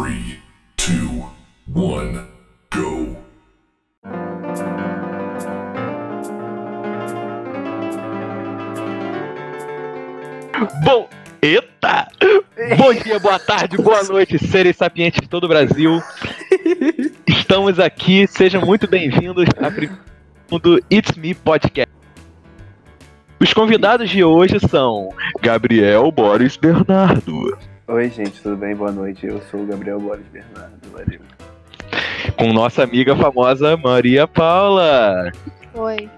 Three, two, one, go. Bom, eita! Bom dia, boa tarde, boa noite, seres sapientes de todo o Brasil. Estamos aqui, sejam muito bem-vindos a primeiro do It's Me Podcast. Os convidados de hoje são Gabriel Boris Bernardo, Oi, gente, tudo bem? Boa noite. Eu sou o Gabriel Boris Bernardo. Valeu. com nossa amiga famosa Maria Paula. Oi.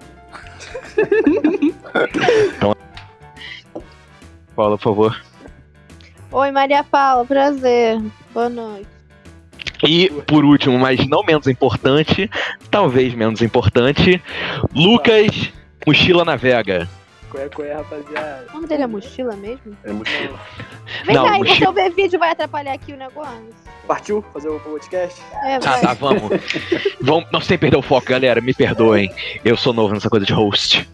Paula, por favor. Oi, Maria Paula, prazer. Boa noite. E, por último, mas não menos importante, talvez menos importante, Lucas Mochila Navega. Qual é, qual é, rapaziada? O nome dele é mochila mesmo? É mochila. Vem Não, cá, mochila- então ver vídeo vai atrapalhar aqui o negócio? Partiu fazer o podcast? É, Tá, vai. tá, vamos. vamos. Não sem perder o foco, galera. Me perdoem. Eu sou novo nessa coisa de host.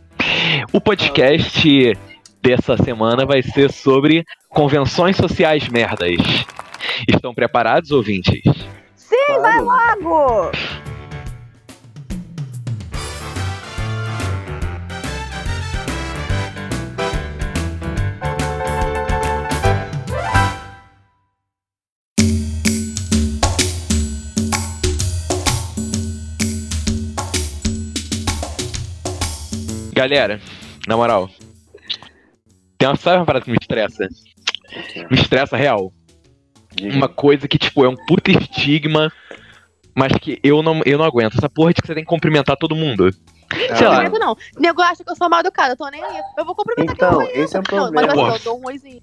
O podcast dessa semana vai ser sobre convenções sociais merdas. Estão preparados, ouvintes? Sim, vai Claro. logo! Galera, na moral. Tem uma, sabe uma parada que me estressa? Me estressa real. Uma coisa que, tipo, é um puta estigma, mas que eu não, eu não aguento. Essa porra de que você tem que cumprimentar todo mundo. Sei lá. Cumprimento não. Nego acha que eu sou mal educada, eu tô nem aí. Eu vou cumprimentar Então, quem eu conheço. esse é o Não, mas problema. assim, eu dou um oizinho.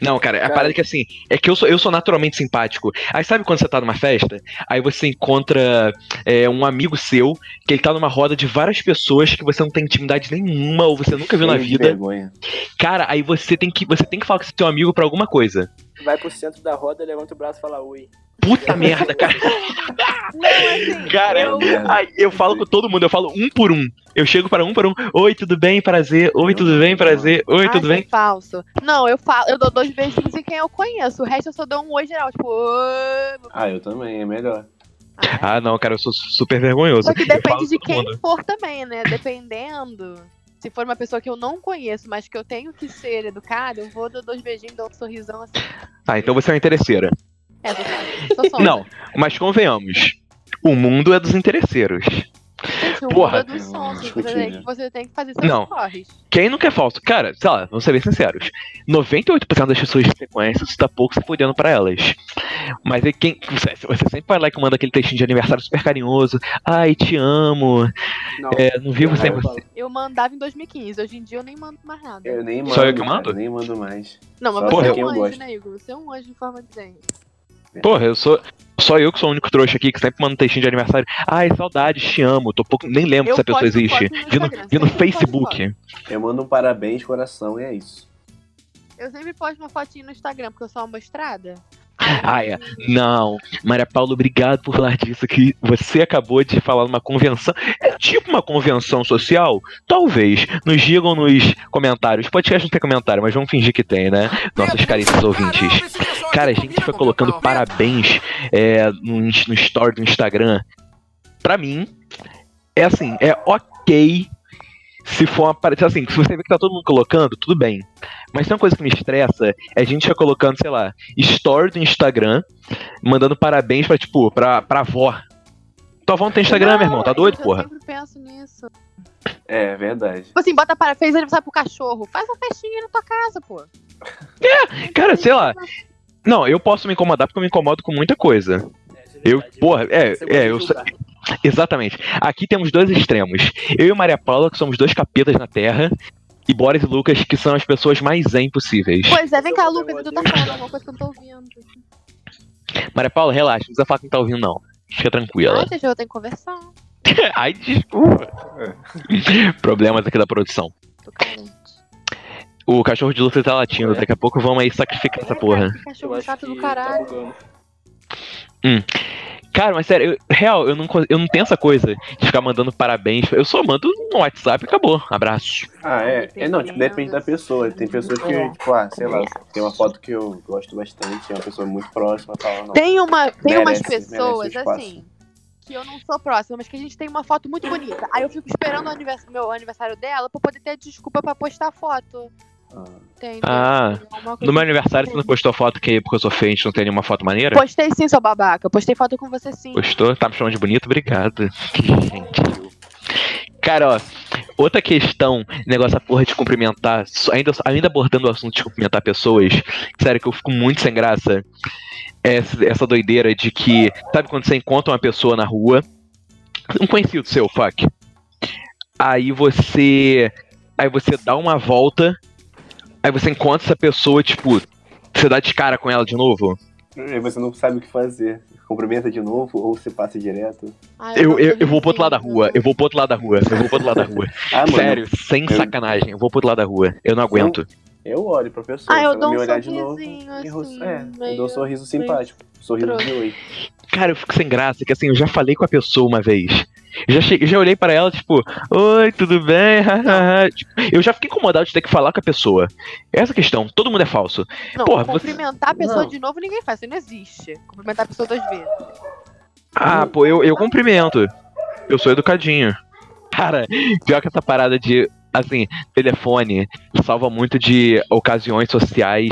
Não, cara, a Cara. parada é que assim, é que eu sou, eu sou naturalmente simpático. Aí sabe quando você tá numa festa, aí você encontra é, um amigo seu, que ele tá numa roda de várias pessoas que você não tem intimidade nenhuma, ou você nunca viu na Cheio vida. vergonha. Cara, aí você tem que. Você tem que falar com teu amigo pra alguma coisa. Vai pro centro da roda, levanta o braço e fala oi. Puta merda, cara. Não, assim, Cara, eu... Ai, eu falo com todo mundo, eu falo um por um. Eu chego para um por um. Oi, tudo bem? Prazer. Oi, tudo bem? Prazer. Oi, tudo é bem? falso. Não, eu falo, eu dou dois beijinhos em quem eu conheço. O resto eu só dou um oi geral, tipo, oi. Ah, eu também, é melhor. Ah, não, cara, eu sou super vergonhoso. Só que Eu depende de quem mundo. for também, né? Dependendo. Se for uma pessoa que eu não conheço, mas que eu tenho que ser educado, eu vou dar dois beijinhos, dar um sorrisão assim. Ah, então você é uma interesseira. É, sou, sou. Não, mas convenhamos. O mundo é dos interesseiros. Gente, porra. é dos sons. Você, tem Discutível. que- você tem que fazer seus Não. corres. Quem não quer falso? Cara, sei lá, vamos ser bem sinceros. 98% das pessoas que você conhece, você tá pouco se fudendo pra elas. Mas aí quem. Você, você sempre vai lá e manda aquele textinho de aniversário super carinhoso. Ai, te amo. Não. É, não vivo sem eu você. Eu mandava em 2015, hoje em dia eu nem mando mais nada. Eu nem mando. Só eu que mando? Nem mando mais. Não, mas Só você é um eu anjo, gosto. né, Igor? Você é um anjo em forma de gente. Porra, eu sou. Só eu que sou o único trouxa aqui que sempre manda um textinho de aniversário. Ai, saudades, te amo. Tô pouco, nem lembro Eu se essa pessoa existe. foto no Vi no, Facebook. Eu mando um parabéns, coração, e é isso. Eu sempre posto uma fotinho no Instagram, porque eu sou uma mostrada. Ah, é. Não, Maria Paula, obrigado por falar disso que você acabou de falar numa convenção. É tipo uma convenção social? Talvez. Nos digam nos comentários. Podcast não tem comentário, mas vamos fingir que tem, né? Nossos caríssimos ouvintes. Cara, a gente foi colocando parabéns é, no, no story do Instagram. Pra mim, é assim, é ok se for uma parada. Assim, se você vê que tá todo mundo colocando, tudo bem. Mas tem uma coisa que me estressa, é a gente já colocando, sei lá, story do Instagram, mandando parabéns pra, tipo, pra, pra avó. Tua avó não tem Instagram, meu irmão, tá doido, eu porra? Eu sempre penso nisso. É, verdade. Tipo assim, bota para fez aniversário pro cachorro. Faz uma festinha aí na tua casa, pô. Cara, sei lá. Não, eu posso me incomodar porque eu me incomodo com muita coisa. Eu, porra, é, é, eu. Exatamente. Aqui temos dois extremos. Eu e Maria Paula, que somos dois capetas na Terra, e Boris e Lucas, que são as pessoas mais zen possíveis. Pois é, vem cá, Eu Lucas, tu tá falando alguma coisa que eu não tô ouvindo. Maria Paula, relaxa, não precisa falar que não tá ouvindo, não. Fica tranquila. Ai, eu tenho que conversar. Ai, desculpa. Problemas aqui da produção. Tô carente. O cachorro de Lucas tá latindo, daqui a pouco vamos aí sacrificar essa porra. Que Eu cachorro acho chato do tá bugando. Cara, mas sério, eu- real, eu não, eu não tenho essa coisa de ficar mandando parabéns. Eu só mando no WhatsApp e acabou. Abraço. Ah, é. É, não, tipo, depende da pessoa. Tem pessoas que, É. tipo, ah, sei lá, tem uma foto que eu gosto bastante, é uma pessoa muito próxima, não. Tem, uma, tem umas Merece, pessoas, merece espaço. assim, que eu não sou próxima, mas que a gente tem uma foto muito bonita. Aí eu fico esperando o anivers- meu aniversário dela pra poder ter desculpa pra postar a foto. Ah, Entendeu? Ah, No meu aniversário você não postou foto que porque eu sou feio, a gente não tem nenhuma foto maneira? Postei sim, seu babaca. Postei foto com você sim. Postou? Tá me chamando de bonito? Obrigado. Que gentil. Cara, ó, outra questão, negócio da porra de cumprimentar, ainda, ainda abordando o assunto de cumprimentar pessoas, sério que eu fico muito sem graça, é essa, essa doideira de que, sabe quando você encontra uma pessoa na rua, um conhecido seu, fuck, aí você, aí você dá uma volta, aí você encontra essa pessoa, tipo, você dá de cara com ela de novo? E você não sabe o que fazer. Cumprimenta de novo ou você passa direto. Ai, Eu, eu, sou eu vou pro outro lado da rua, eu vou pro outro lado da rua, eu vou pro outro lado da rua. Ah, mano, Sério, sem eu- sacanagem, eu vou pro outro lado da rua. Eu não aguento. eu olho pra pessoa. Ah, eu dou me um olhar de novo. e assim, é, eu meio- dou um sorriso simpático. Sorriso de oi. Cara, eu fico sem graça, que assim, eu já falei com a pessoa uma vez. Eu já, cheguei, já olhei pra ela, tipo, oi, tudo bem? Tipo, eu já fiquei incomodado de ter que falar com a pessoa. Essa questão, todo mundo é falso. Não, Porra, você- cumprimentar a pessoa Não. de novo ninguém faz, isso não existe. Cumprimentar a pessoa duas vezes. Ah, pô, eu, eu cumprimento. Eu sou educadinho. Cara, pior que essa parada de, assim, telefone salva muito de ocasiões sociais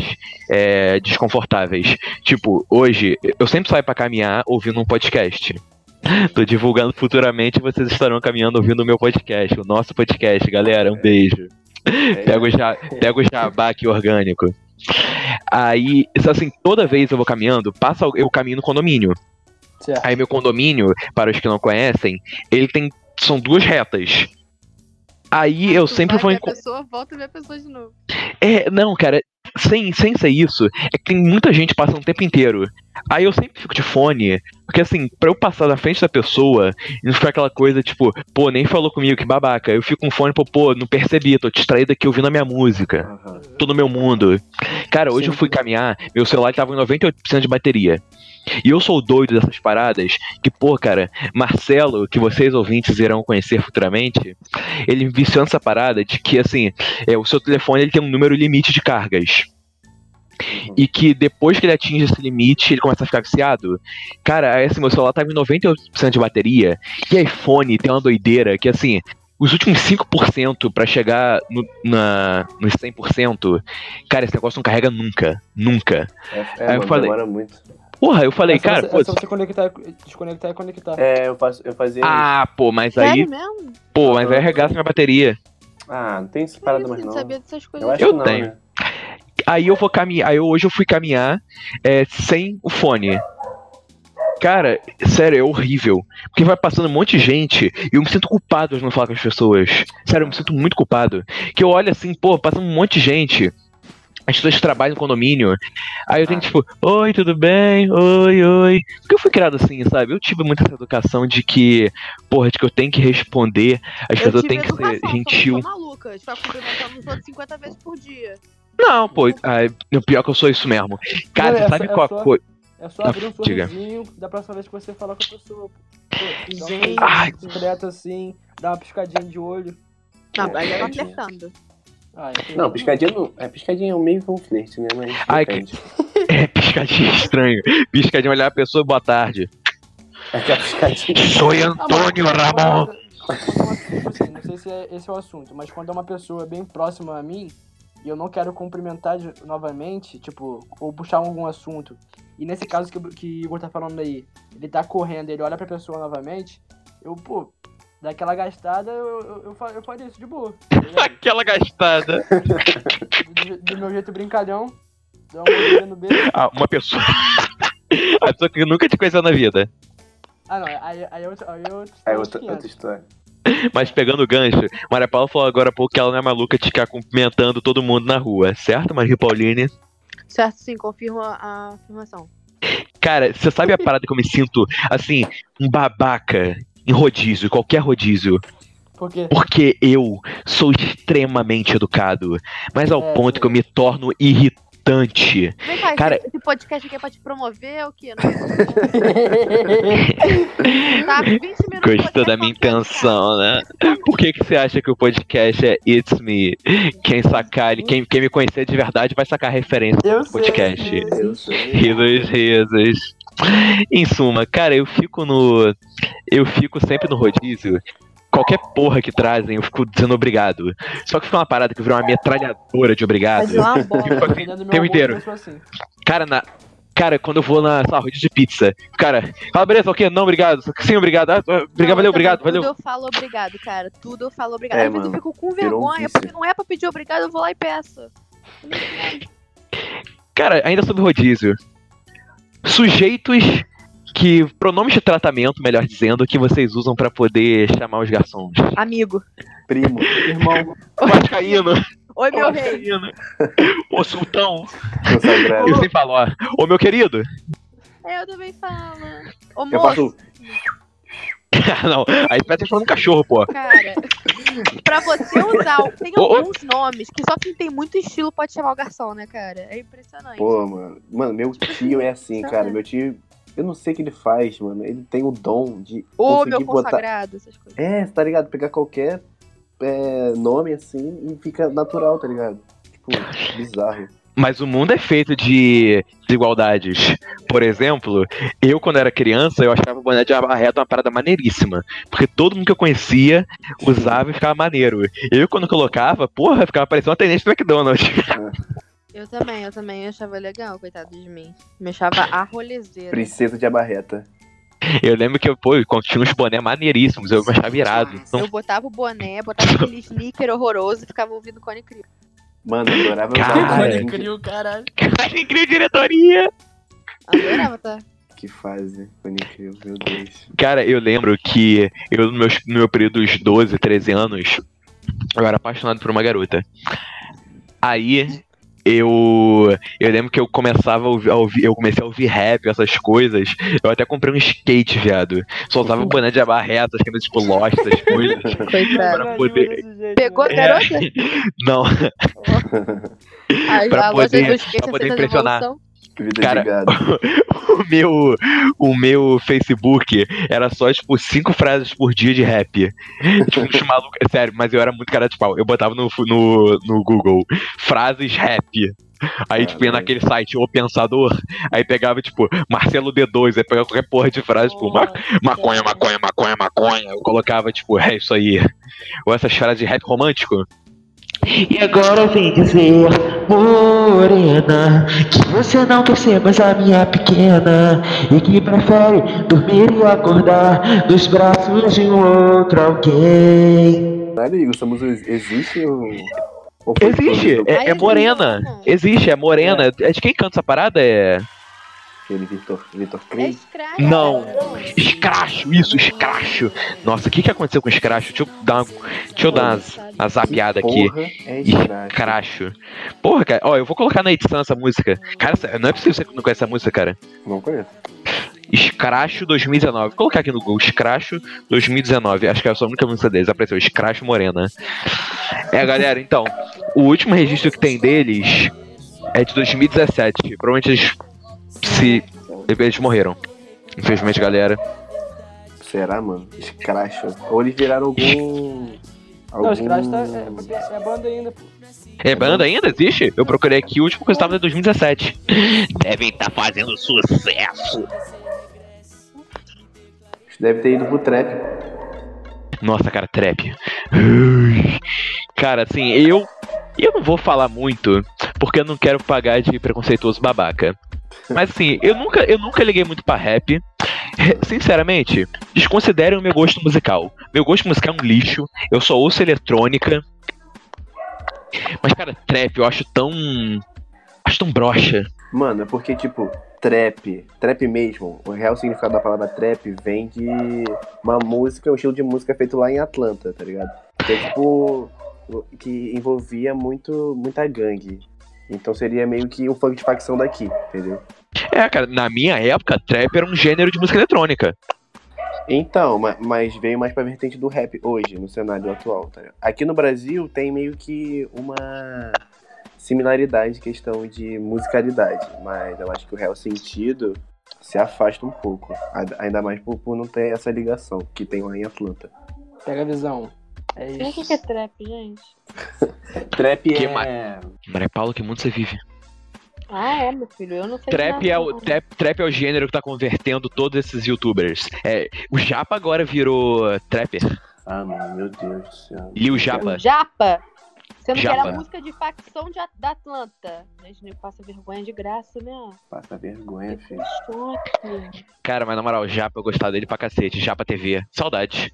é, desconfortáveis. Tipo, hoje, eu sempre saio pra caminhar ouvindo um podcast. Tô divulgando futuramente, vocês estarão caminhando ouvindo o meu podcast, o nosso podcast, galera. Um beijo. Pega o, ja, pega o jabá aqui orgânico. Aí, assim, toda vez eu vou caminhando, passa eu caminho no condomínio. Certo. Aí meu condomínio, para os que não conhecem, ele tem. São duas retas. Aí eu Tu sempre vou encontrar. a pessoa, volta e vê a pessoa de novo. É, não, cara, sem, sem ser isso, é que tem muita gente passando o tempo inteiro. Aí eu sempre fico de fone, porque assim, pra eu passar na frente da pessoa e não ficar aquela coisa tipo, pô, nem falou comigo, que babaca. Eu fico com fone, pô, pô, não percebi, tô distraído aqui ouvindo a minha música. Tô no meu mundo. Cara, hoje Sim. eu fui caminhar, meu celular tava em 98% de bateria. E eu sou doido dessas paradas, que, pô, cara, Marcelo, que vocês ouvintes irão conhecer futuramente, ele me viciou nessa parada de que, assim, é, o seu telefone ele tem um número limite de cargas. E que depois que ele atinge esse limite, ele começa a ficar viciado. Cara, aí, assim, meu celular tava em 98% de bateria. E iPhone tem uma doideira que, assim, os últimos 5% pra chegar no, na, nos 100%, cara, esse negócio não carrega nunca. Nunca. É, é Aí eu mano, falei- demora muito. Porra, eu falei, é cara, você, pô. é só você conectar, desconectar e conectar. É, eu, faço, eu fazia isso. Ah, pô, mas aí. Sério mesmo? Pô, mas aí arregaça minha bateria. Ah, não tem essa parada isso, mais eu não sabia dessas coisas. Eu acho Eu não, tenho. né? Aí eu vou caminhar. Aí eu- hoje eu fui caminhar é, sem o fone. Cara, sério, é horrível. Porque vai passando um monte de gente e eu me sinto culpado de não falar com as pessoas. Sério, eu me sinto muito culpado. Que eu olho assim, pô, passando um monte de gente. As pessoas que trabalham no condomínio. Aí eu tenho tipo, oi, tudo bem? Oi, oi. Porque eu fui criado assim, sabe? Eu tive muita essa educação de que, porra, de que eu tenho que responder. As Eu pessoas têm que ser gentil. Sou maluca, de ficar cumprimentando os outros 50 vezes por dia. Não, pô, o pior que eu sou isso mesmo. Cara, Não, você é sabe é qual a só- coisa. É só abrir um Ah, diga. sorrisinho da próxima vez que você falar com a pessoa. Pô, dá um Gente. discreto assim, dá uma piscadinha de olho. Não, aí eu tô Gente. apertando. Ah. Não, piscadinha não. É, piscadinha é um meio que um flerte, né? Mas Ai, depende. É, piscadinha estranho. Piscadinha olhar a pessoa, boa tarde. É que a piscadinha. Sou Ah, Antônio Ramon. quando uma- tipo assim, não sei se é, esse é o assunto, mas quando é uma pessoa bem próxima a mim e eu não quero cumprimentar de- novamente, tipo, ou puxar algum assunto, e nesse caso que, que o Igor tá falando aí, ele tá correndo, ele olha pra pessoa novamente, eu, pô, daquela gastada, eu, eu, eu, fa- eu faria isso de boa. Aquela gastada. do, do meu jeito brincalhão, dá uma no beijo. Ah, uma pessoa. A pessoa que nunca te conheceu na vida. Ah, não, aí, aí, é outro- aí é outro- É outra, 500. outra história. Mas pegando o gancho, Maria Paula falou agora há pouco que ela não é maluca de ficar cumprimentando todo mundo na rua, certo, Maria Pauline? Certo, sim, confirmo a, a afirmação. Cara, você sabe a parada que eu me sinto, assim, um babaca em rodízio, qualquer rodízio. Por quê? Porque eu sou extremamente educado, mas ao É, ponto sim. que eu me torno irritante. Vem cá, Cara- esse, podcast aqui é pra te promover ou o quê? Não- tá, 20 minutos. Gostou da minha intenção, né? Por que, que você acha que o podcast é It's Me? Quem sacar, ele- quem, quem me conhecer de verdade vai sacar a referência Eu do sei, podcast. Eu sei. Risos, risos. Em suma, cara, eu fico no. Eu fico sempre no rodízio. Qualquer porra que trazem, eu fico dizendo obrigado. Só que fica uma parada que virou uma metralhadora de obrigado. Mas é uma bola. Tipo assim, almoço, inteiro. assim. Cara, na. Cara, quando eu vou na sei lá, rodízio de pizza, cara, fala, beleza, ok, não, obrigado. Sim, obrigado. Ah, ah, obrigado, Não, valeu, eu obrigado, também, valeu. Tudo eu falo obrigado, cara. Tudo eu falo obrigado. É, Às vezes eu fico com vergonha, porque não é pra pedir obrigado, eu vou lá e peço. Cara, ainda sobre rodízio. Sujeitos que. Pronomes de tratamento, melhor dizendo, que vocês usam pra poder chamar os garçons. Amigo. Primo. Irmão, Vascaíno. Oi, meu rei. Vascaíno. Ô sultão. Eu sempre falo, ó. Ô meu querido. Eu também falo. Ô, Eu moço, faço. não, aí parece que falando cachorro, pô. cara. pra você usar. o- Tem Ô, ô. alguns nomes que só quem tem muito estilo pode chamar o garçom, né, cara? É impressionante. Pô, mano. Mano, meu tio é assim, cara. Meu tio. Eu não sei o que ele faz, mano. Ele tem o dom de. Ô, conseguir meu botar. consagrado, essas coisas. É, tá ligado? Pegar qualquer é, nome assim e fica natural, tá ligado? Tipo, bizarro. Mas o mundo é feito de desigualdades. Por exemplo, eu, quando era criança, eu achava o boné de aba reta uma parada maneiríssima. Porque todo mundo que eu conhecia usava e ficava maneiro. Eu, quando colocava, porra, ficava parecendo uma tenente do McDonald's. Eu também, eu também achava legal, coitado de mim. Me achava arrolezeira. Princesa de abarreta. Eu lembro que eu, pô, quando tinha uns boné maneiríssimos, eu me achava irado. Então, Eu botava o boné, botava aquele sneaker horroroso e ficava ouvindo Cone Crew. Mano, eu adorava Cara. usar Cone Crew, caralho. cara, incrível diretoria! Adorava, tá? Que fase. Foi incrível, meu Deus. Cara, eu lembro que eu, no meu, no meu período dos 12, 13 anos, eu era apaixonado por uma garota. Aí, eu. Eu lembro que eu começava a ouvir, a ouvir- eu comecei a ouvir rap, essas coisas. Eu até comprei um skate, viado. Só usava boné de abarreta, as camisas tipo Lost, essas coisas. Coitado. Poder- Pegou a É. garota? Não, A, Pra a loja poder- do skate pra poder impressionar. devolução. Vida Cara, de gado. o meu, o meu Facebook era só, tipo, cinco frases por dia de rap. Tipo, uns malucos. Sério, mas eu era muito cara de pau. Eu botava no, no, no Google frases rap. Aí, tipo, ia naquele site, O Pensador, aí pegava, tipo, Marcelo D2, aí pegava qualquer porra de frase, tipo, ma- maconha, maconha, maconha, maconha. Eu colocava, tipo, é isso aí. Ou essas frases de rap romântico. E agora vem dizer, morena, que você não quer ser mais a minha pequena e que prefere dormir e acordar nos braços de um outro alguém. Caralho, Igor, somos, existe ou... Existe, é, é morena. morena. Existe, é morena. É de quem canta essa parada? É. Aquele Vitor, Vitor É Clay? escravo. Não. Escracho, isso, escracho. Nossa, o que, que aconteceu com o escracho? Deixa eu dar uma, deixa eu dar uma zapiada aqui. Porra, é escracho. Porra, cara, ó, eu vou colocar na edição essa música. Cara, não é possível que você não conhece essa música, cara. Não conheço. Escracho 2019. Vou colocar aqui no Google, Escracho 2019. Acho que é a sua única música deles. Apareceu, Escracho Morena. É, galera, então, o último registro que tem deles é de 2017. Provavelmente eles se. Eles morreram. Infelizmente, galera. Será, mano? Escracho. Ou eles viraram algum... algum... Não, os caras tá, é, é banda ainda, pô. É banda ainda? Existe? Eu procurei aqui, o último que eu estava em 2017. Devem estar fazendo sucesso. Deve ter ido pro trap. Nossa, cara, trap. Cara, assim, eu. Eu não vou falar muito, porque eu não quero pagar de preconceituoso babaca. Mas assim, eu nunca, eu nunca liguei muito pra rap. Sinceramente, desconsiderem o meu gosto musical. Meu gosto musical é um lixo. Eu só ouço eletrônica. Mas, cara, trap eu acho tão. Acho tão broxa. Mano, é porque, tipo, trap, trap mesmo, o real significado da palavra trap vem de uma música, um estilo de música feito lá em Atlanta, tá ligado? Que é, tipo, que envolvia muito, muita gangue. Então seria meio que um funk de facção daqui, entendeu? É, cara, na minha época, trap era um gênero de música eletrônica. Então, ma- mas veio mais pra vertente do rap hoje, no cenário atual, tá ligado? Aqui no Brasil tem meio que uma. similaridade em questão de musicalidade, mas eu acho que o real sentido se afasta um pouco, ainda mais por, por não ter essa ligação que tem lá em Atlanta. Pega a visão. É O que, isso. que é trap, gente? Trap Que é. mais? Maria Paula, que mundo você vive? Ah, é, meu filho, eu não sei Trap nada, é, o, não. trap, trap é o gênero que tá convertendo todos esses youtubers. É, o Japa agora virou trapper. Ah, mano, meu Deus do céu. Lil Japa. O Japa? Sendo que Japa. era música de facção de, da Atlanta. Gente, nego passa vergonha de graça, né? Passa vergonha, Que filho. choque. Cara, mas na moral, Japa, eu gostava dele pra cacete. Japa TV. Saudade.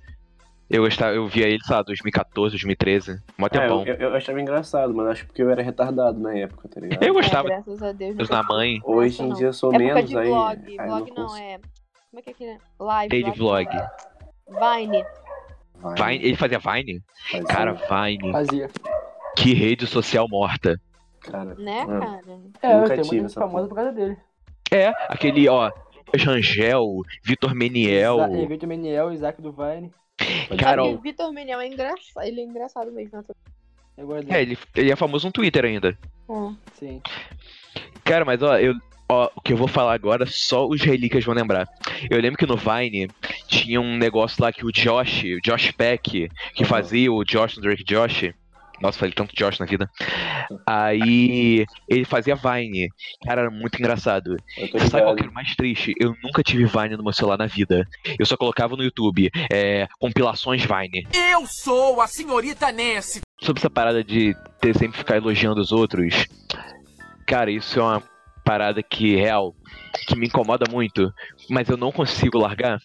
Eu gostava, eu via ele, sei lá, 2014, 2013. Mó É, tempão. eu, eu, eu achava engraçado, mas acho porque eu era retardado na época, tá ligado? Eu É, gostava graças a Deus. nunca na mãe. Hoje em não. dia eu sou Época menos de aí. vlog. aí vlog não, consigo. é. Como é que é aquele? Live. Daily vlog. Vine. Vai, Vine, ele fazia Vine? faz Cara, Vine. Fazia. Que rede social morta. cara. Né, Hum. cara? É, Nunca eu tenho tive muita famosa por causa dele. É, aquele, ó, Rangel, Vitor Meniel. Isa- é, Vitor Meniel, Isaac do Vine. Ó, que Vitor Meniel é engraçado. Ele é engraçado mesmo. né? É, ele, ele é famoso no Twitter ainda. Sim. Cara, mas ó, eu, ó, o que eu vou falar agora, só os relíquias vão lembrar. Eu lembro que no Vine tinha um negócio lá que o Josh, o Josh Peck, que Uhum. fazia o Josh no Drake Josh. Nossa, falei tanto Josh na vida. Aí ele fazia Vine. Cara, era muito engraçado. Sabe qual que era o mais triste? Eu nunca tive Vine no meu celular na vida. Eu só colocava no YouTube é, compilações Vine. Eu sou a senhorita Nancy. Sobre essa parada de ter sempre ficar elogiando os outros, cara, isso é uma parada que, real, que me incomoda muito, mas eu não consigo largar.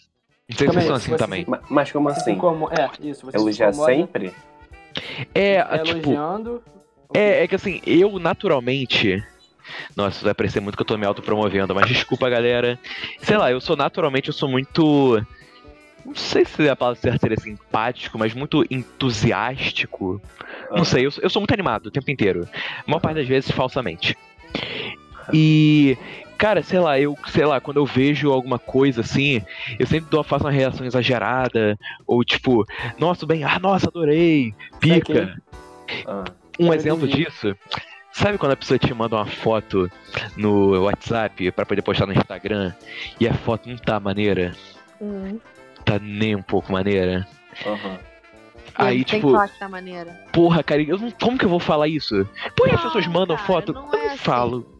Não sei se vocês são assim você também. se- Ma- Mas como se assim? incomo- É, isso. Você se Elogiar incomoda, sempre? É, tipo, elogiando. é, é que assim, eu naturalmente. Nossa, isso vai parecer muito que eu tô me autopromovendo, mas desculpa, galera. Sei lá, eu sou naturalmente, eu sou muito. Não sei se a palavra certa seria simpático, mas muito entusiástico. Não sei, eu, sou- eu sou muito animado o tempo inteiro. A maior parte das vezes falsamente. E, cara, sei lá, eu, sei lá, quando eu vejo alguma coisa assim, eu sempre dou, faço uma reação exagerada, ou tipo, nossa, bem, ah, nossa, adorei, pica. Ah, Um exemplo entendi. disso, sabe quando a pessoa te manda uma foto no WhatsApp pra poder postar no Instagram e a foto não tá maneira? Hum. Tá nem um pouco maneira? aham. Aí, Tem tipo, tá maneira. porra, cara, eu não, como que eu vou falar isso? Por que as pessoas mandam cara, foto? não eu é não assim. falo.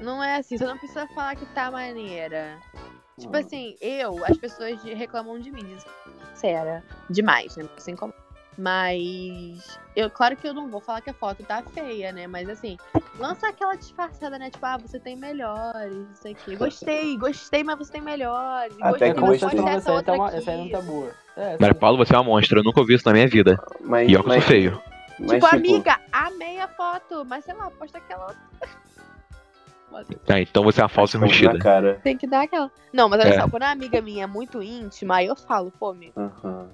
Não é assim, você não precisa falar que tá maneira. Tipo Hum. assim, eu, as pessoas reclamam de mim, dizem, séria, demais, né? Assim como. Mas. Eu, claro que eu não vou falar que a foto tá feia, né? Mas assim, lança aquela disfarçada, né? Tipo, ah, você tem melhores, isso aqui. Gostei, gostei, mas você tem melhores. Até gostei, que mas você essa tá outra uma, essa aí não aqui. tá boa. É. Paulo, você é uma monstra, eu nunca ouvi isso na minha vida. Mas, E olha que eu sou mas, feio. mas, Tipo, amiga, amei a foto, mas sei lá, posta aquela outra. Ah, então você é uma falsa cara. Tem que dar aquela. Não, mas olha É. só, quando a amiga minha é muito íntima, aí eu falo, pô, amigo,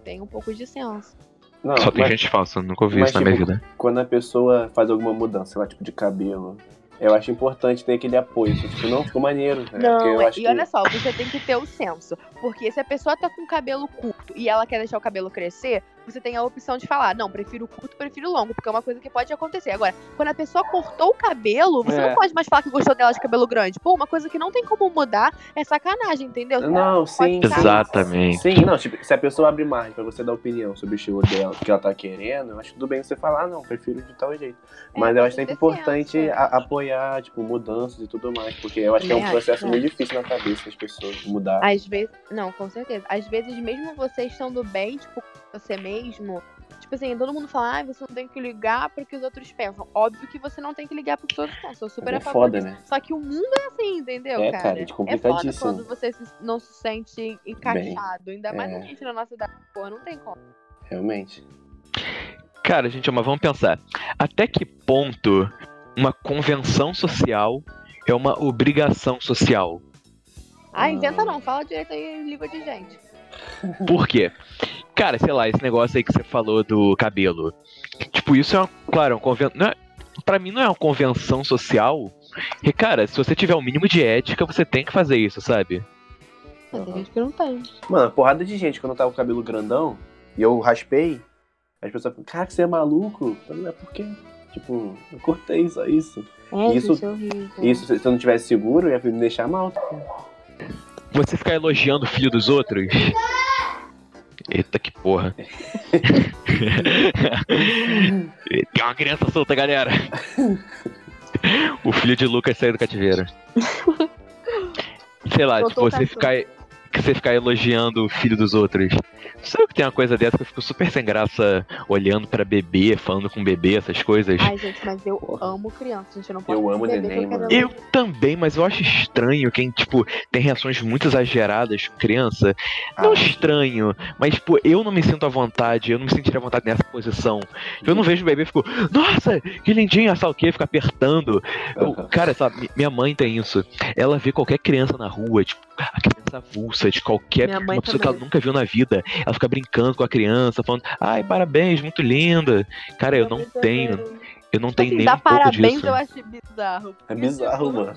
tem um pouco de senso. Não, Só tem mas gente falsa, nunca ouvi mas, isso na minha tipo, vida. quando a pessoa faz alguma mudança, sei lá, tipo de cabelo, eu acho importante ter aquele apoio. Tipo, não, ficou maneiro. né? Não, eu é- acho e que... olha só, você tem que ter o senso. Porque se a pessoa tá com o cabelo curto e ela quer deixar o cabelo crescer, você tem a opção de falar, não, prefiro curto, prefiro longo, porque é uma coisa que pode acontecer. Agora, quando a pessoa cortou o cabelo, você É. não pode mais falar que gostou dela de cabelo grande. Pô, uma coisa que não tem como mudar é sacanagem, entendeu? Não, sim. Exatamente. Sim, não, tipo, se a pessoa abre margem pra você dar opinião sobre o estilo dela, que ela tá querendo, eu acho tudo bem você falar, não, prefiro de tal jeito. É, Mas eu tem acho sempre importante senso. a- apoiar, tipo, mudanças e tudo mais, porque eu acho que é um Também processo muito difícil na cabeça das pessoas mudar. Às vezes. Não, com certeza. Às vezes, mesmo você estando bem, tipo, com você mesmo. Tipo assim, todo mundo fala, ah, você não tem que ligar pro que os outros pensam. Óbvio que você não tem que ligar pro que os outros pensam. Eu super Mas a é favor foda, disso. né? Só que o mundo é assim, entendeu, É, cara? cara, é É foda complicadíssimo. quando você se- não se sente encaixado. Ainda mais é. a gente na nossa idade, porra, não tem como. Realmente. Cara, gente, mas vamos pensar. Até que ponto uma convenção social é uma obrigação social? Ah, inventa não, fala direito aí em língua de gente. Por quê? Cara, sei lá, esse negócio aí que você falou do cabelo. Tipo, isso é uma, claro, é uma convenção. É, pra mim não é uma convenção social. E, cara, se você tiver o mínimo de ética, você tem que fazer isso, sabe? Mas tem gente que não tem. Mano, porrada de gente, quando eu tava com o cabelo grandão e eu raspei, as pessoas falam, cara, você é maluco? Eu falei, é por quê? Tipo, eu cortei só isso. É, Isso- isso é. Isso, se eu não tivesse seguro, ia me deixar mal. Você ficar elogiando o filho dos outros? Eita que porra. Tem uma criança solta, galera. O filho de Lucas saiu do cativeiro. Sei lá, tipo, o você ficar. Que você ficar elogiando o filho dos outros. Sabe que tem uma coisa dessa que eu fico super sem graça olhando pra bebê, falando com bebê, essas coisas? Ai, gente, mas eu amo criança, gente. Eu não posso Eu amo neném, mano. Eu também, mas eu acho estranho quem, tipo, tem reações muito exageradas com criança. Não Ah, estranho, mas, tipo, eu não me sinto à vontade, eu não me sentiria à vontade nessa posição. Eu não vejo o bebê e fico, nossa, que lindinho, essa o quê? Fica apertando. Eu- cara, sabe, mi- minha mãe tem isso. Ela vê qualquer criança na rua, tipo, a criança avulsa de qualquer Minha mãe uma pessoa que ela também. nunca viu na vida. Ela fica brincando com a criança, falando, ai, parabéns, muito linda. Cara, eu não tenho, eu não tenho Assim, nem um pouco parabéns disso. eu acho bizarro. É bizarro, mano.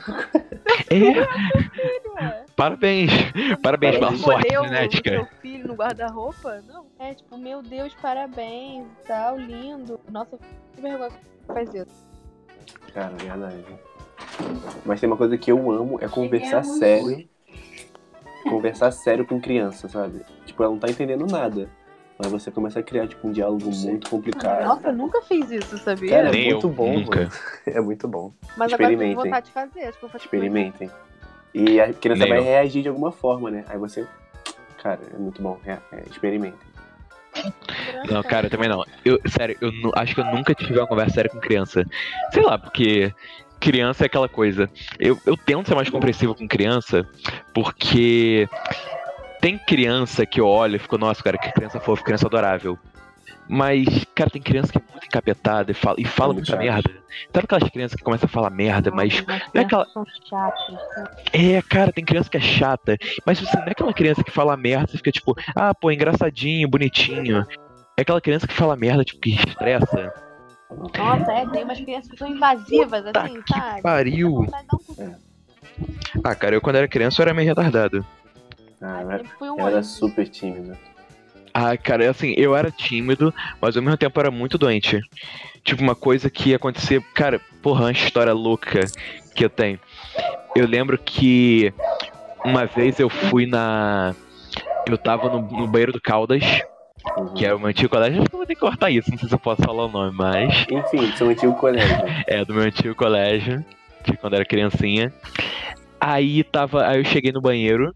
É, parabéns. Parabéns pela Parabéns. sorte genética. seu filho no guarda-roupa? Não. É tipo, meu Deus, parabéns e tal, lindo. Nossa, que vergonha que faz isso. Cara, verdade. Mas tem uma coisa que eu amo, é conversar sério. Conversar sério com criança, sabe? Tipo, ela não tá entendendo nada. Mas você começa a criar, tipo, um diálogo muito complicado. Nossa, eu nunca fiz isso, sabia? Cara, é Nem muito eu, bom, nunca. mano. É muito bom. Mas agora eu experimentem. vontade de fazer. Acho que eu vou fazer. Experimentem. E a criança Nem vai eu. reagir de alguma forma, né? Aí você. Cara, é muito bom. É, é, experimentem. Não, cara, também não. Eu, sério, eu acho que eu nunca tive uma conversa séria com criança. Sei lá, porque criança é aquela coisa. Eu, eu tento ser mais compreensivo com criança, porque tem criança que eu olho e fico, nossa, cara, que criança fofa, criança adorável. Mas, cara, tem criança que é muito encapetada e fala, e fala Muito muita chato. merda. Sabe aquelas crianças que começam a falar merda, mas. Não é aquela- né? É, cara, tem criança que é chata. Mas você não é aquela criança que fala merda, você fica tipo, ah, pô, engraçadinho, bonitinho. É aquela criança que fala merda, tipo, que estressa. Nossa, é, tem umas crianças que são invasivas, Tá assim, que sabe? pariu. Cu. Ah, cara, eu quando era criança eu era meio retardado. Ah, Eu eu um era super tímido. Ah, cara, assim, eu era tímido, mas ao mesmo tempo eu era muito doente. Tipo, uma coisa que ia acontecer, cara, porra, uma história louca que eu tenho. Eu lembro que uma vez eu fui na. Eu tava no, no banheiro do Caldas, Uhum. que era o meu antigo colégio. Acho que eu vou ter que cortar isso, não sei se eu posso falar o nome, mas. Enfim, do seu antigo colégio. É, do meu antigo colégio, de quando era criancinha. Aí tava. Aí eu cheguei no banheiro.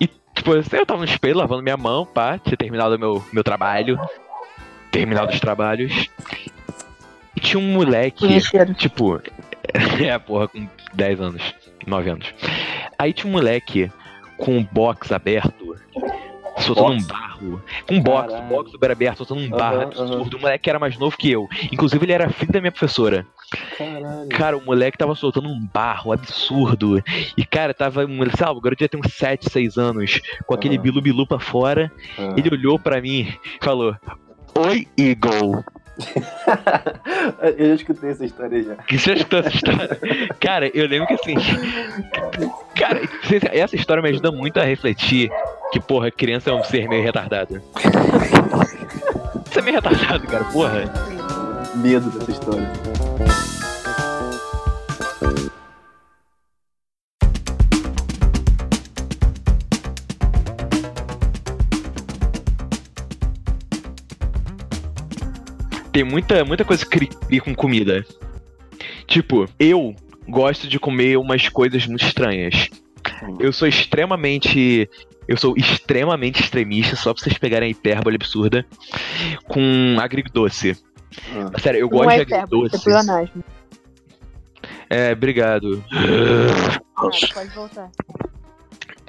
E, tipo, eu tava no espelho lavando minha mão, pá, tinha terminado o meu, meu trabalho. Terminado os trabalhos. E tinha um moleque. Conheceram. Tipo, é, porra, com 10 anos, 9 anos. Aí tinha um moleque com um box aberto, soltando um barro. Com um box, um Caralho. box super aberto, soltando um Aham, barro absurdo. O moleque era mais novo que eu. Inclusive, ele era filho da minha professora. Caralho. Cara, o moleque tava soltando um barro absurdo. E, cara, tava, sei lá, o garoto devia ter uns 7, 6 anos, com aquele Aham. bilu-bilu pra fora. Ele olhou pra mim e falou: Oi, Eagle. eu já escutei essa história já. Que você escutou essa história? Cara, eu lembro que assim. Cara, essa história me ajuda muito a refletir que, porra, criança é um ser meio retardado. Você é meio retardado, cara, porra. Medo dessa história. Tem muita, muita coisa que cria com comida. Tipo, eu gosto de comer umas coisas muito estranhas. Eu sou extremamente. Eu sou extremamente extremista, só pra vocês pegarem a hipérbole absurda, com agridoce. Ah. Sério, eu Não gosto é de é agridoce. pleonasmo. É, obrigado. Nada, pode voltar.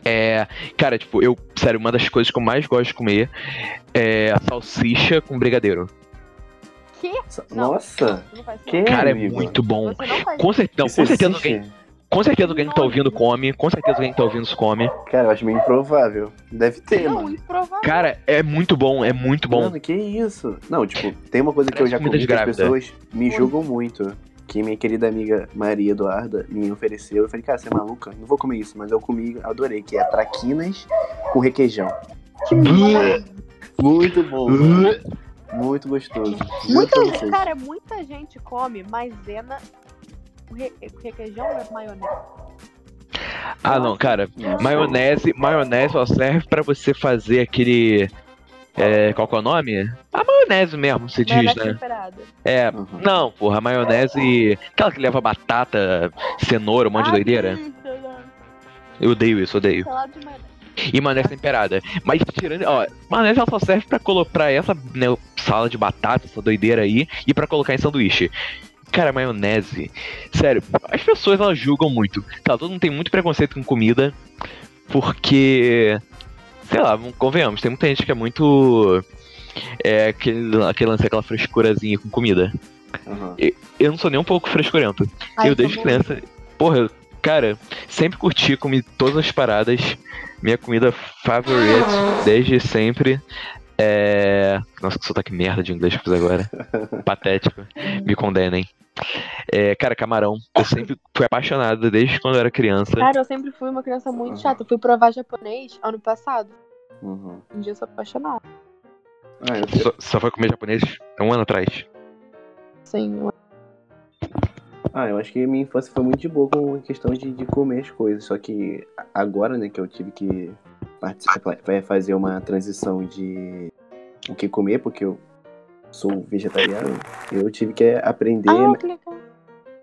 É, cara, tipo, eu, sério, uma das coisas que eu mais gosto de comer é a salsicha com brigadeiro. Que? Não, Nossa! não Que? Cara, é amigo. muito bom. Não Com certeza, Isso com certeza alguém, com certeza alguém que tá ouvindo come, com certeza alguém que tá ouvindo come. Cara, eu acho meio improvável. Deve ter, Não, mano. improvável. Cara, é muito bom, é muito bom. Mano, que isso? Não, tipo, tem uma coisa que eu já comi de que as pessoas me julgam muito. Que minha querida amiga Maria Eduarda me ofereceu. Eu falei, cara, você é maluca? Não vou comer isso, mas eu comi, adorei, que é traquinas com requeijão. Que. Muito bom. Muito gostoso. Muita gente, cara, muita gente come maisena re- requeijão ou maionese. Ah, não, cara. Maionese, maionese só serve pra você fazer aquele. É, qual que é o nome? A maionese mesmo, se diz, né? temperada. É, Uhum. não, porra, maionese. Aquela que leva batata, cenoura, um monte de Ah, doideira. sim, sei lá. Eu odeio isso, odeio. Salada de maionese. E maionese temperada. Mas tirando. Ó, maionese ela só serve pra colocar pra essa né, sala de batata, essa doideira aí, e pra colocar em sanduíche. Cara, maionese. Sério, as pessoas elas julgam muito. Tá, todo mundo tem muito preconceito com comida. Porque. Sei lá, convenhamos, tem muita gente que é muito. É aquele, aquele lance, aquela frescurazinha com comida. Aham. Eu não sou nem um pouco frescurento. Ai, eu desde criança. Porra, eu- cara, sempre curti comer todas as paradas. Minha comida favorite desde sempre é. Nossa, que sotaque merda de inglês que eu fiz agora. Patético. Me condenem. É, cara, camarão. Eu sempre fui apaixonado desde quando eu era criança. Cara, eu sempre fui uma criança muito chata. Eu fui provar japonês ano passado. Uhum. Um dia eu sou apaixonada. Ah, eu, Só, só foi comer japonês um ano atrás. Sim, ah, eu acho que minha infância foi muito de boa com a questão de, de comer as coisas. Só que agora, né, que eu tive que participar, fazer uma transição de o que comer, porque eu sou vegetariano, eu tive que aprender. Ah, que legal.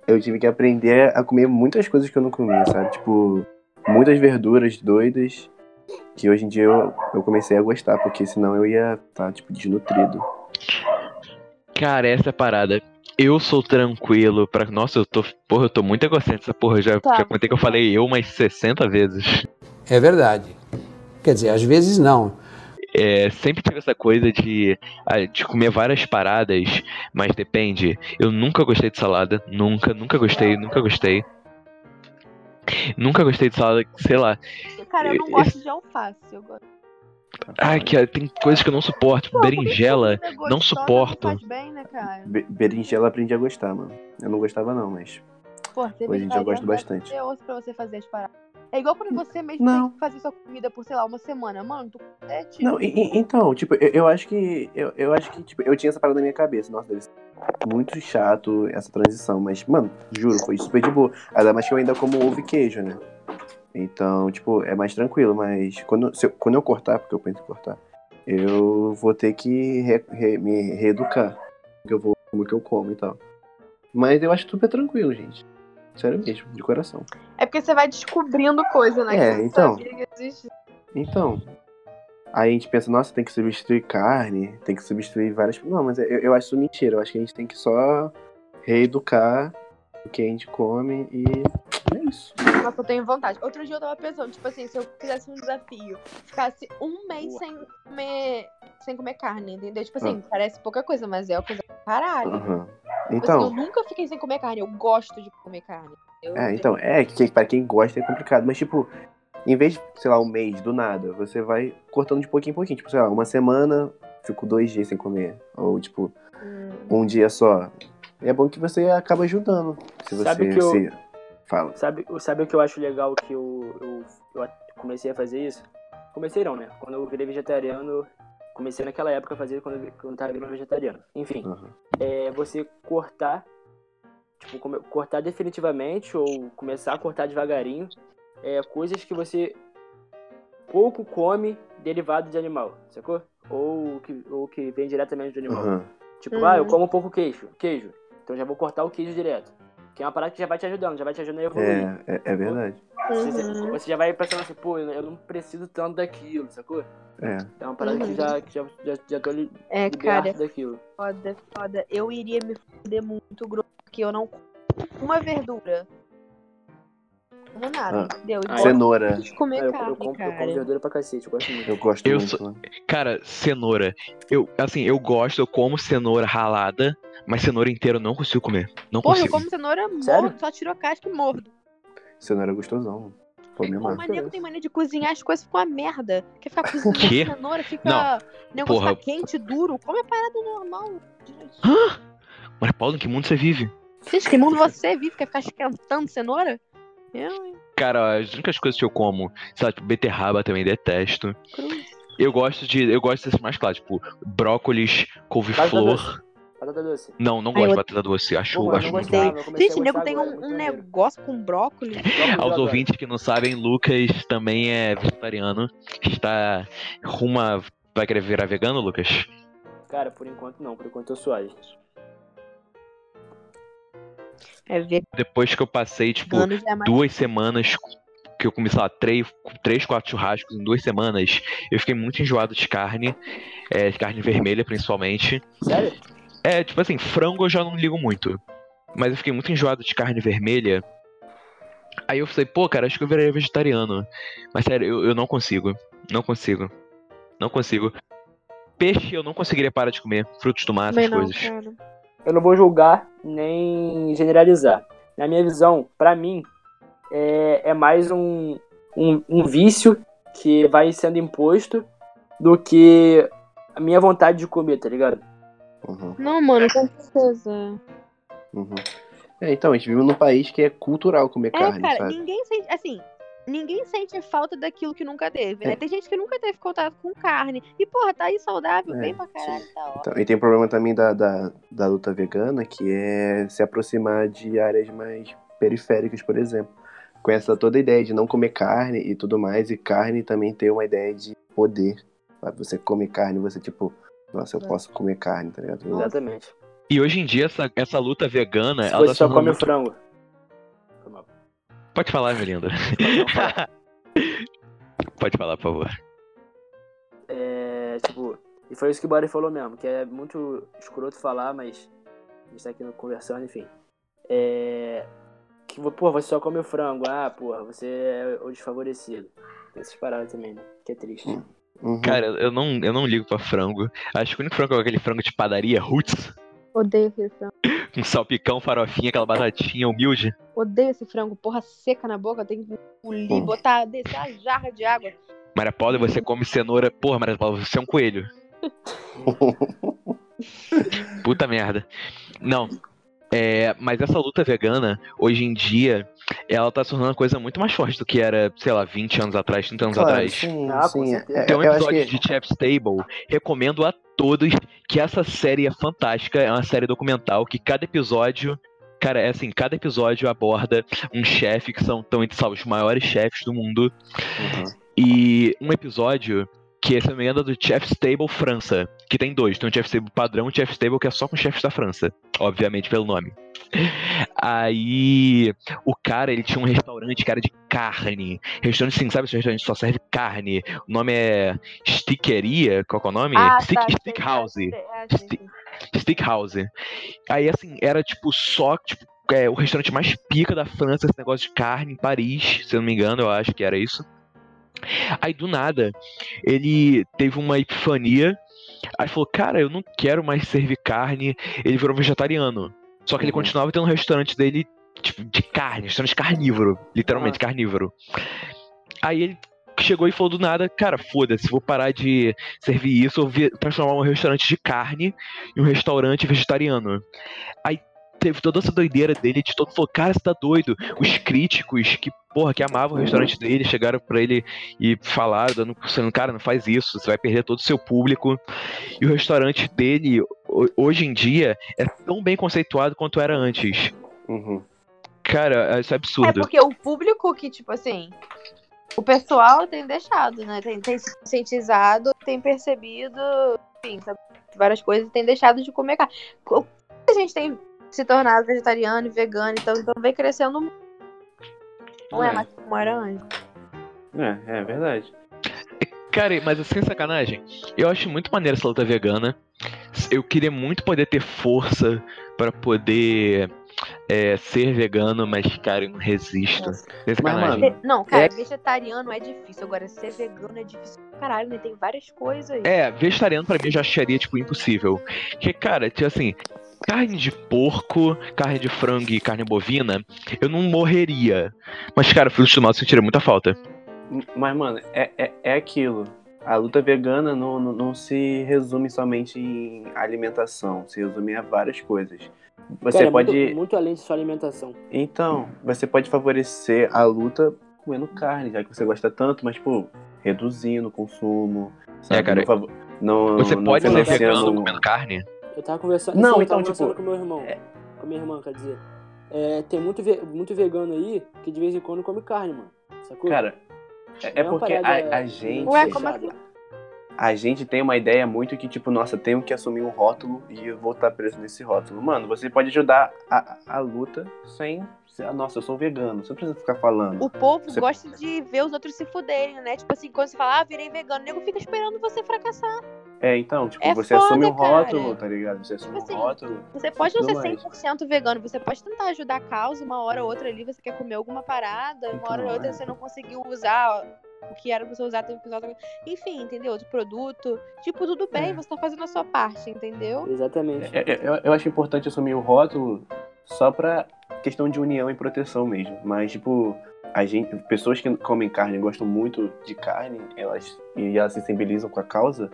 eu tive que aprender a comer muitas coisas que eu não comia, sabe? Tipo, muitas verduras doidas que hoje em dia eu, eu comecei a gostar, porque senão eu ia estar, tipo, desnutrido. Cara, essa é a parada. Eu sou tranquilo pra. Nossa, eu tô. Porra, eu tô muito egocêntrico essa porra. Eu Já, Tá. já comentei que eu falei eu umas 60 vezes. É verdade. Quer dizer, às vezes não. É, sempre tive essa coisa de, ah, de comer várias paradas, mas depende. Eu nunca gostei de salada. Nunca, nunca gostei, nunca gostei. Nunca gostei de salada, sei lá. Cara, eu não gosto de alface. Eu gosto. Ai, que tem coisas que eu não suporto, tipo Pô, berinjela. não gostosa suporto. Faz bem, né, cara? Be berinjela eu aprendi a gostar, mano. Eu não gostava não, mas Pô, Hoje em dia eu gosto bastante. osso pra você fazer as paradas. É igual quando você mesmo Não. tem que fazer sua comida por, sei lá, uma semana. Mano, tu é tipo. Não, e- e- então, tipo, eu, eu acho que. Eu, eu acho que, tipo, eu tinha essa parada na minha cabeça. Nossa, deve ser muito chato essa transição. Mas, mano, juro, foi super de boa. Ainda mais que eu ainda como ovo e queijo, né? Então, tipo, é mais tranquilo, mas quando, eu, quando eu cortar, porque eu penso em cortar, eu vou ter que re- re- me reeducar. Porque eu vou como que eu como e tal. Mas eu acho super tranquilo, gente. Sério mesmo, de coração. É porque você vai descobrindo coisa, né? É, então. Então. Aí a gente pensa, nossa, tem que substituir carne, tem que substituir várias. Não, mas eu, eu acho isso mentira. Eu acho que a gente tem que só reeducar o que a gente come e isso. Nossa, eu tenho vontade. Outro dia eu tava pensando, tipo assim, se eu fizesse um desafio, ficasse um mês sem comer, sem comer carne, entendeu? Tipo assim, parece pouca coisa, mas é uma coisa pra caralho. Aham. Tipo assim, eu Então, nunca fiquei sem comer carne, eu gosto de comer carne. Eu, é, então, é que para quem gosta é complicado, mas tipo, em vez de, sei lá, um mês do nada, você vai cortando de pouquinho em pouquinho. Tipo, sei lá, uma semana, fico dois dias sem comer. Ou, tipo, Hum, um dia só. E é bom que você acaba ajudando. Se você Sabe que eu- se. Fala. Sabe, sabe o que eu acho legal que eu, eu, eu comecei a fazer isso? Comecei não, né? Quando eu virei vegetariano, comecei naquela época a fazer quando eu, quando tava virando vegetariano. Enfim, Aham. é você cortar, tipo, come- cortar definitivamente ou começar a cortar devagarinho é, coisas que você pouco come derivado de animal, sacou? Ou que, ou que vem diretamente do animal. Aham. Tipo, ah, eu Uhum. como pouco queijo, queijo. Então já vou cortar o queijo direto. Que é uma parada que já vai te ajudando, já vai te ajudando a evoluir. É, é, é verdade. Você, uhum. você já vai pensando assim, pô, eu não preciso tanto daquilo, sacou? É. É uma parada que Uhum. já, que já, já, já tô li, É, cara, daquilo. foda, foda. Eu iria me foder muito grosso, porque eu não como uma verdura. Não é nada, Ah, entendeu? Ah, Eu Cenoura. de comer Ah, eu, carne, eu, como, eu cara. como verdura pra cacete, eu gosto muito. Eu gosto Eu muito. sou- mano. Cara, cenoura. Eu, assim, eu gosto, eu como cenoura ralada, mas cenoura inteira eu não consigo comer. Não Porra, eu consigo. como cenoura mordo, só tiro a casca e mordo. Cenoura é gostosão. Pô, me O maníaco tem mania de cozinhar as coisas com a merda. Quer ficar cozinhando Quê? cenoura, fica. Não. O negócio Porra. tá quente, duro. Come a parada normal. Hã? Mas, Paulo, em que mundo você vive? Gente, que mundo você vive? Quer ficar esquentando cenoura? Eu, hein? Cara, as únicas coisas que eu como, sei lá, tipo, beterraba também detesto. Cruz. Eu gosto de. Eu gosto desses mais clássicos, tipo, brócolis, couve-flor. Batata doce. Não, não Ai, gosto de batata doce. Acho, Pô, acho não muito ruim. Gente, o nego tem agora, um, um negócio com brócolis. Aos ouvintes que não sabem, Lucas também é vegetariano. Está rumo a... Vai querer virar vegano, Lucas? Cara, por enquanto não, por enquanto eu suave. É Depois que eu passei, tipo, é mais. duas semanas que eu comi, sei lá, três, três, quatro churrascos em duas semanas, eu fiquei muito enjoado de carne, é, de carne vermelha principalmente. Sério? É, tipo assim, frango eu já não ligo muito. Mas eu fiquei muito enjoado de carne vermelha. Aí eu falei, pô, cara, acho que eu viraria vegetariano. Mas sério, eu, eu não consigo. Não consigo. Não consigo. Peixe eu não conseguiria parar de comer. Frutos do mar, essas não, coisas. cara. Eu não vou julgar nem generalizar. Na minha visão, pra mim, é, é mais um, um, um vício que vai sendo imposto do que a minha vontade de comer, tá ligado? Uhum, Não, mano, com certeza. uhum. É, então, a gente vive num país que é cultural comer É, carne, cara, sabe? ninguém sente. Assim, ninguém sente falta daquilo que nunca teve, né? É. Tem gente que nunca teve contato com carne. E, porra, tá aí saudável, É, bem pra caralho, tá. Então, e tem o problema também da, da, da luta vegana, que é se aproximar de áreas mais periféricas, por exemplo. Com essa toda ideia de não comer carne e tudo mais, e carne também tem uma ideia de poder. Sabe? Você come carne, você tipo, nossa, eu É. posso comer carne, tá ligado? Exatamente. E hoje em dia, essa, essa luta vegana, Se ela tá você só se tornando come muito- frango. Pode falar, meu lindo. Pode falar. Por favor. É, tipo, e foi isso que o Barry falou mesmo, que é muito escroto falar, mas a gente tá aqui conversando, enfim. É, que, pô, você só come frango, ah, porra, você é o desfavorecido. Tem essas paradas também, né? Que é triste. Hum. Uhum. Cara, eu não, eu não ligo pra frango. Acho que o único frango é aquele frango de padaria, roots, Odeio esse frango. Com salpicão, farofinha, aquela batatinha humilde. Odeio esse frango, porra, seca na boca. Tem que engolir, Hum. botar, descer a jarra de água. Maria Paula, você come cenoura. Porra, Maria Paula, você é um coelho. Puta merda. Não. É, mas essa luta vegana, hoje em dia, ela tá se tornando uma coisa muito mais forte do que era, sei lá, 20 anos atrás, 30 anos Claro, atrás. sim, Ah, sim. certeza. É, Tem um episódio que de Chef's Table. Recomendo a todos que essa série é fantástica. É uma série documental que cada episódio. Cara, é assim, cada episódio aborda um chefe que são tão entre sabe, os maiores chefes do mundo. Uhum. E um episódio que, se não me engano, é do Chef's Table França. Que tem dois. Tem um Chef's Table padrão e um Chef's Table que é só com chefes da França. Obviamente pelo nome. Aí o cara, ele tinha um restaurante era de carne. Restaurante, sim, sabe? Esse restaurante só serve carne. O nome é Stickeria. Qual que é o nome? Ah, Stick, tá, Stick House. é. Stick House. Aí, assim, era tipo só tipo, é, o restaurante mais pica da França, esse negócio de carne em Paris, se eu não me engano, eu acho que era isso. Aí do nada, ele teve uma epifania. Aí falou, cara, eu não quero mais servir carne. Ele virou vegetariano. Só que ele Uhum. continuava tendo um restaurante dele, tipo, de carne, restaurante carnívoro. Literalmente, carnívoro. Aí ele chegou e falou do nada, cara, foda-se, vou parar de servir isso, eu vou transformar um restaurante de carne em um restaurante vegetariano. Aí teve toda essa doideira dele, de todo falou, cara, você tá doido. Os críticos que, porra, que amavam o restaurante dele, chegaram pra ele e falaram, dando, falando, cara, não faz isso, você vai perder todo o seu público. E o restaurante dele, ho- hoje em dia, é tão bem conceituado quanto era antes. Uhum. Cara, isso é É absurdo. porque o público que, tipo assim, o pessoal tem deixado, né? Tem, tem se conscientizado, tem percebido, enfim, várias coisas, tem deixado de comer carne. O que a gente tem se tornado vegetariano e vegano, então, então vem crescendo muito. Não é, É. mais como era antes. É, é verdade. Cara, mas sem sacanagem, eu acho muito maneiro essa luta vegana. Eu queria muito poder ter força pra poder é, ser vegano, mas, cara, eu não resisto. Sem sacanagem. mano, Não, cara, É. vegetariano é difícil. Agora, ser vegano é difícil pra caralho, né? Tem várias coisas. É, vegetariano pra mim eu já acharia, tipo, impossível. Porque, cara, tipo assim, carne de porco, carne de frango e carne bovina, eu não morreria. Mas, cara, frutos do mal eu sentiria muita falta. Mas, mano, é, é, é aquilo. A luta vegana não, não, não se resume somente em alimentação, se resume a várias coisas. Você Cara, é pode. muito, muito além de sua alimentação. Então, você pode favorecer a luta comendo carne, já que você gosta tanto, mas, tipo, reduzindo o consumo. Sabe? É, cara, Não não, Você não pode ser vegano comendo carne? Eu tava conversando. Não, eu então, tava conversando tipo, com meu irmão. Com minha irmã, quer dizer. É, tem muito, ve- muito vegano aí que de vez em quando come carne, mano. Sacou? Cara, é, é É porque a, a gente. Ué, como assim? A gente tem uma ideia muito que, tipo, nossa, tenho que assumir um rótulo e eu vou estar preso nesse rótulo. Mano, você pode ajudar a, a luta sem. ser, Nossa, eu sou vegano. Você não precisa ficar falando. O povo Você- gosta de ver os outros se fuderem, né? Tipo assim, quando você fala, ah, virei vegano, o nego fica esperando você fracassar. É, então, tipo, É você foda, assume um cara. rótulo, tá ligado? Você assume Tipo um assim, rótulo. Você pode não ser Tudo mais. 100% vegano, você pode tentar ajudar a causa, uma hora ou outra ali você quer comer alguma parada, uma hora ou Então, outra é. você não conseguiu usar o que era pra você usar, teve que usar outra coisa. Enfim, entendeu? Outro produto. Tipo, tudo bem, É. você tá fazendo a sua parte, entendeu? Exatamente. É, é, eu, eu acho importante assumir o rótulo só pra questão de união e proteção mesmo. Mas, tipo, a gente, pessoas que comem carne, gostam muito de carne, elas e elas se sensibilizam com a causa,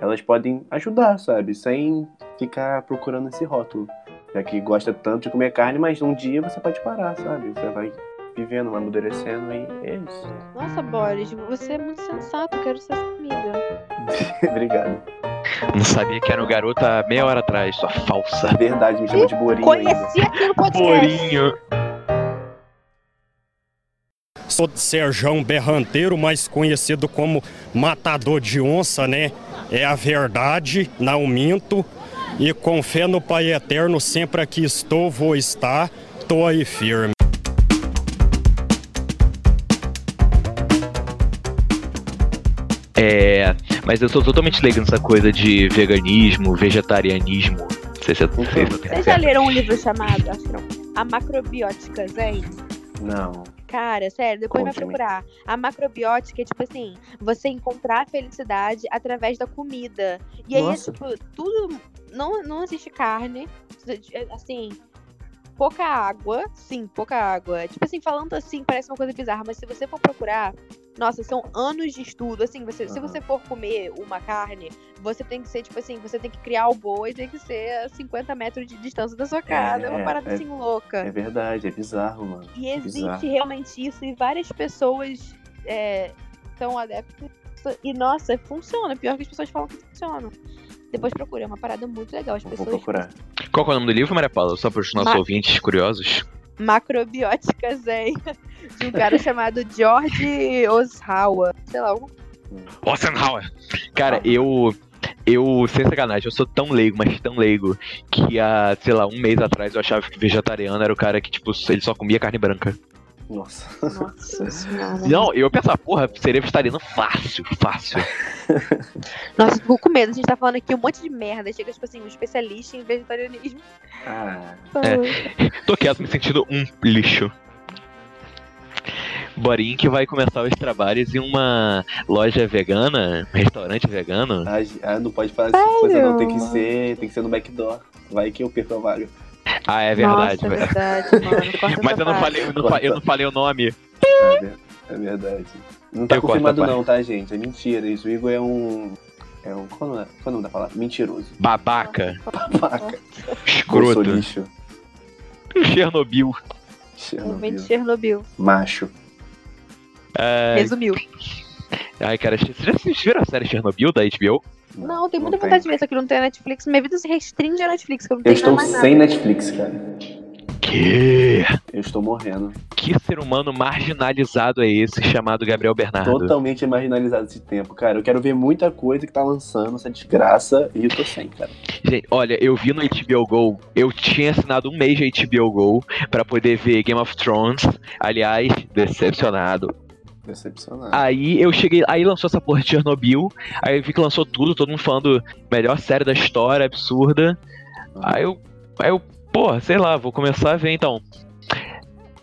elas podem ajudar, sabe? Sem ficar procurando esse rótulo. Já que gosta tanto de comer carne, mas um dia você pode parar, sabe? Você vai vivendo, vai amadurecendo e é isso. Nossa, Boris, você é muito sensato, quero ser sua amiga. Obrigado. Não sabia que era um garoto há meia hora atrás, sua falsa. Verdade, me chama de Borinho ainda. Conheci aqui no podcast. Borinho. Sou Serjão Berranteiro, mais conhecido como Matador de Onça, né? É a verdade, não minto. E com fé no Pai Eterno, sempre aqui estou, vou estar, tô aí firme. É, mas eu sou totalmente leigo nessa coisa de veganismo, vegetarianismo. Não sei se é, não sei se eu tenho Vocês já leram um livro chamado, acho que não, A Macrobiótica Zen? Não. Cara, sério, depois vai procurar. A macrobiótica é tipo assim, você encontrar a felicidade através da comida. E aí, é, Nossa. tipo, tudo. Não, não existe carne. Assim, pouca água. Sim, pouca água. Tipo assim, falando assim, parece uma coisa bizarra, mas se você for procurar, nossa, são anos de estudo. Assim, você, se Aham. você for comer uma carne, você tem que ser, tipo assim, você tem que criar o boi, tem que ser a 50 metros de distância da sua casa. É, uma é, parada é- assim louca. É verdade, é bizarro, mano. E existe Bizarro. realmente isso e várias pessoas é, são adeptas. E nossa, funciona. Pior que as pessoas falam que funciona. Depois procura, é uma parada muito legal. As Vou pessoas. procurar. Qual que é o nome do livro, Maria Paula? Só para os nossos Ma- ouvintes curiosos. Macrobiótica Zen. De um cara chamado George Oshawa. Sei lá, um... Ossenhauer. Cara, eu. Eu, sem sacanagem, eu sou tão leigo, mas tão leigo, que há, sei lá, um mês atrás eu achava que vegetariano era o cara que, tipo, ele só comia carne branca. Nossa. Nossa senhora. Não, eu pensava, porra, seria vegetariano fácil, fácil. Nossa, fico com medo. A gente tá falando aqui um monte de merda. Chega, tipo assim, um especialista em vegetarianismo. Ah, Tô quieto me sentindo um lixo. Borinho que vai começar os trabalhos em uma loja vegana, um restaurante vegano. ah, ah, não pode fazer essa coisa não, tem que ser, tem que ser no backdoor. Vai que eu perco a vaga. Ah, é verdade, Nossa, é velho. verdade, mano. Mas eu não, falei, eu, não fa- eu não falei o nome. É, ver- verdade. Não tá Eu confirmado não, tá, gente? É mentira. Isso, o Igor é um... É um... Qual é, qual é o nome da palavra? Mentiroso. Babaca, Babaca. escroto, lixo. Chernobyl. Chernobyl. Chernobyl. Macho. É, Resumiu. ai, cara, vocês já assistiram a série Chernobyl da HBO? Não, tem muita tem. vontade de ver, só que não tem a Netflix. Minha vida se restringe a Netflix, que eu não Eu tenho estou mais nada. sem Netflix, cara. Que? Eu estou morrendo. Que ser humano marginalizado é esse chamado Gabriel Bernardo? Totalmente marginalizado esse tempo, cara. Eu quero ver muita coisa que tá lançando, essa desgraça, e eu tô sem, cara. Gente, olha, eu vi no HBO Go, eu tinha assinado um mês de HBO Go pra poder ver Game of Thrones. Aliás, decepcionado. Decepcionado. Aí eu cheguei, aí lançou essa porra de Chernobyl, aí eu vi que lançou tudo, todo mundo falando melhor série da história, absurda. Aí eu, aí eu, porra, sei lá, vou começar a ver então.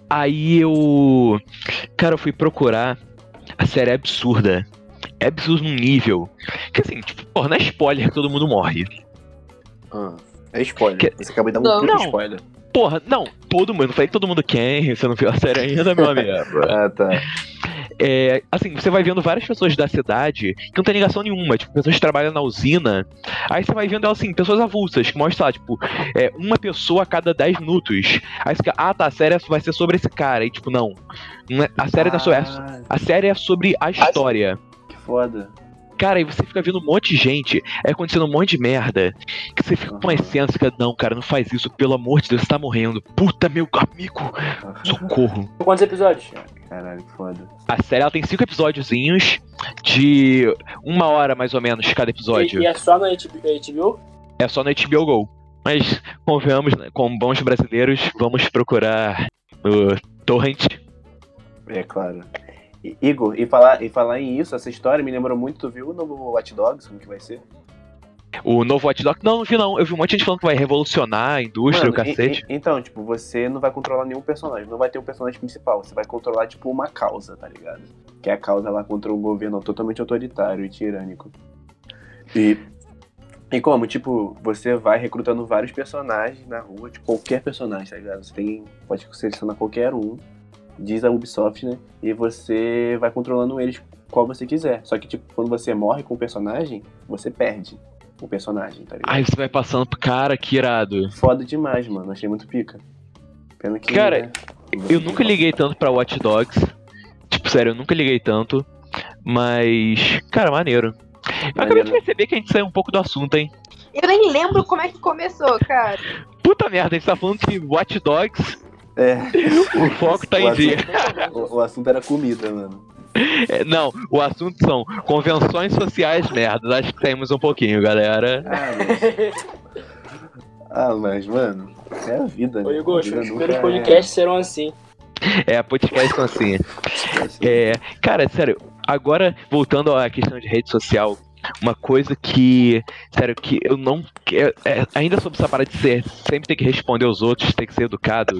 Aí eu, cara, eu fui procurar a série é absurda. É absurdo num nível que assim, tipo, porra, não é spoiler que todo mundo morre. Ah, é spoiler. Que- Você acabou de dar um Não. puta Não. spoiler. Porra, não, todo mundo, não falei que todo mundo quem, você não viu a série ainda, meu amigo. Ah, tá. É, assim, você vai vendo várias pessoas da cidade que não tem ligação nenhuma, tipo, pessoas que trabalham na usina. Aí você vai vendo assim, pessoas avulsas, que mostram lá, tipo, é, uma pessoa a cada 10 minutos. Aí você fica, ah tá, a série vai ser sobre esse cara. E tipo, não. é- a série não é sobre. Ah, A série é sobre a história. que foda. Cara, aí você fica vendo um monte de gente, é acontecendo um monte de merda. Que você fica com uma você fica, não, cara, não faz isso, pelo amor de Deus, você tá morrendo. Puta, meu amigo, socorro. Quantos episódios? Caralho, que foda. A série ela tem cinco episódiozinhos de uma hora mais ou menos cada episódio. E, e é só na HBO? É só no HBO Go. Mas, convenhamos, né, como bons brasileiros, vamos procurar no Torrent. É claro. Igor, e falar, e falar em isso, essa história me lembrou muito, tu viu o novo Watch Dogs, como que vai ser? O novo Watch Dogs. Não, não vi não. Eu vi um monte de gente falando que vai revolucionar a indústria, Mano, o cacete. e- e- então, tipo, você não vai controlar nenhum personagem, não vai ter um personagem principal, você vai controlar, tipo, uma causa, tá ligado? Que é a causa lá contra um governo totalmente autoritário e tirânico. E. E como, tipo, você vai recrutando vários personagens na rua, tipo, qualquer personagem, tá ligado? Você tem. Pode selecionar qualquer um, diz a Ubisoft, né? E você vai controlando eles qual você quiser. Só que, tipo, quando você morre com o personagem, você perde o personagem, tá ligado? Aí você vai passando pro cara, que irado. Foda demais, mano. Achei muito pica. Pena que. Cara, né, Eu nunca liguei tanto pra Watch Dogs. Tipo, sério, eu nunca liguei tanto. Mas, cara, maneiro. Eu acabei de perceber que a gente saiu um pouco do assunto, hein? Eu nem lembro como é que começou, cara. Puta merda, a gente tá falando de Watch Dogs. É. O foco tá O em assunto- dia. O, o assunto era comida, mano. É, não, o assunto são convenções sociais merdas. Acho que saímos um pouquinho, galera. Ah, mas, ah, mas mano, é a vida, né? Ô, Igor, os primeiros é- podcasts serão assim. É, podcast são assim. É, cara, sério, agora voltando à questão de rede social, uma coisa que, sério, que eu não. que é- é- ainda sobre essa parada de ser, sempre ter que responder aos outros, ter que ser educado.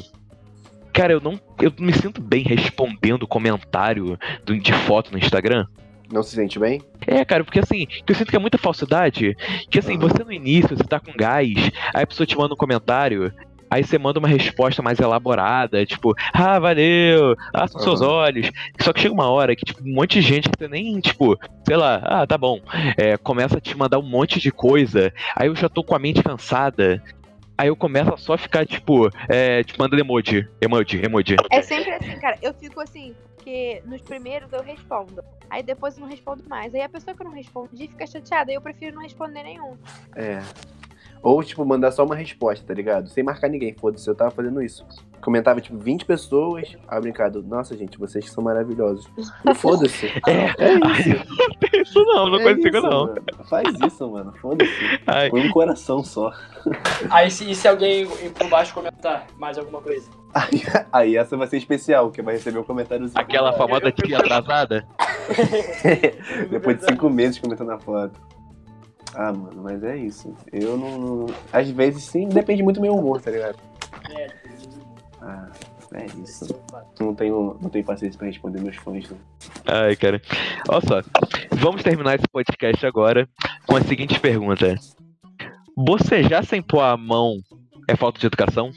Cara, eu não. Eu me sinto bem respondendo comentário do- de foto no Instagram. Não se sente bem? É, cara, porque assim, eu sinto que é muita falsidade. Que assim, você no início, você tá com gás, aí a pessoa te manda um comentário, aí você manda uma resposta mais elaborada, tipo, ah, valeu, ah, são seus Aham. olhos. Só que chega uma hora que, tipo, um monte de gente que você nem, tipo, sei lá, ah, tá bom, é, começa a te mandar um monte de coisa, aí eu já tô com a mente cansada. Aí eu começo a só ficar, tipo, é, tipo, mandando emoji, emoji, emoji. É sempre assim, cara. Eu fico assim, porque nos primeiros eu respondo. Aí depois eu não respondo mais. Aí a pessoa que eu não respondi fica chateada. Aí eu prefiro não responder nenhum. É. Ou, tipo, mandar só uma resposta, tá ligado? Sem marcar ninguém, foda-se, eu tava fazendo isso. Comentava, tipo, 20 pessoas, aí brincado, nossa, gente, vocês que são maravilhosos. Foda-se. É, É Ai, isso não, não É consigo isso, não. mano. Faz isso, mano, foda-se. Põe um coração só. Aí se, e se alguém ir por baixo comentar mais alguma coisa? Aí, aí essa vai ser especial, que vai receber um comentáriozinho. Aquela famosa tia atrasada. Depois de cinco meses comentando a foto. Ah, mano, mas é isso. Eu não. não- Às vezes sim, depende muito do meu humor, tá ligado? É, Ah, é isso. Não tenho, não tenho paciência pra responder meus fãs, não. Ai, cara. Olha só. Vamos terminar esse podcast agora com a seguinte pergunta: Bocejar sem pôr a mão é falta de educação?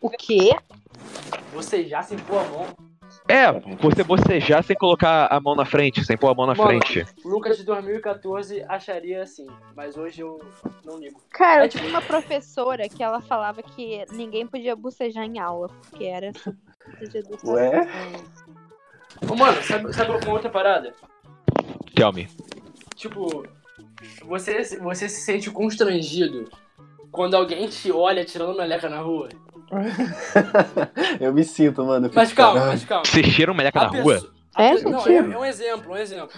O quê? Você já se impôs a mão. É, você bocejar sem colocar a mão na frente, sem pôr a mão na Mano, frente. Lucas de 2014 acharia assim, mas hoje eu não ligo. Cara, É eu tinha uma professora que ela falava que ninguém podia bocejar em aula, porque era educação. Ué? Ô, mano, sabe, sabe uma outra parada? Tell me. Tipo, você, você se sente constrangido quando alguém te olha tirando meleca na rua. eu me sinto, mano. Mas calma, mas calma. Você cheira um meleca A na pessoa- rua? a É, não, é, é um exemplo, um exemplo.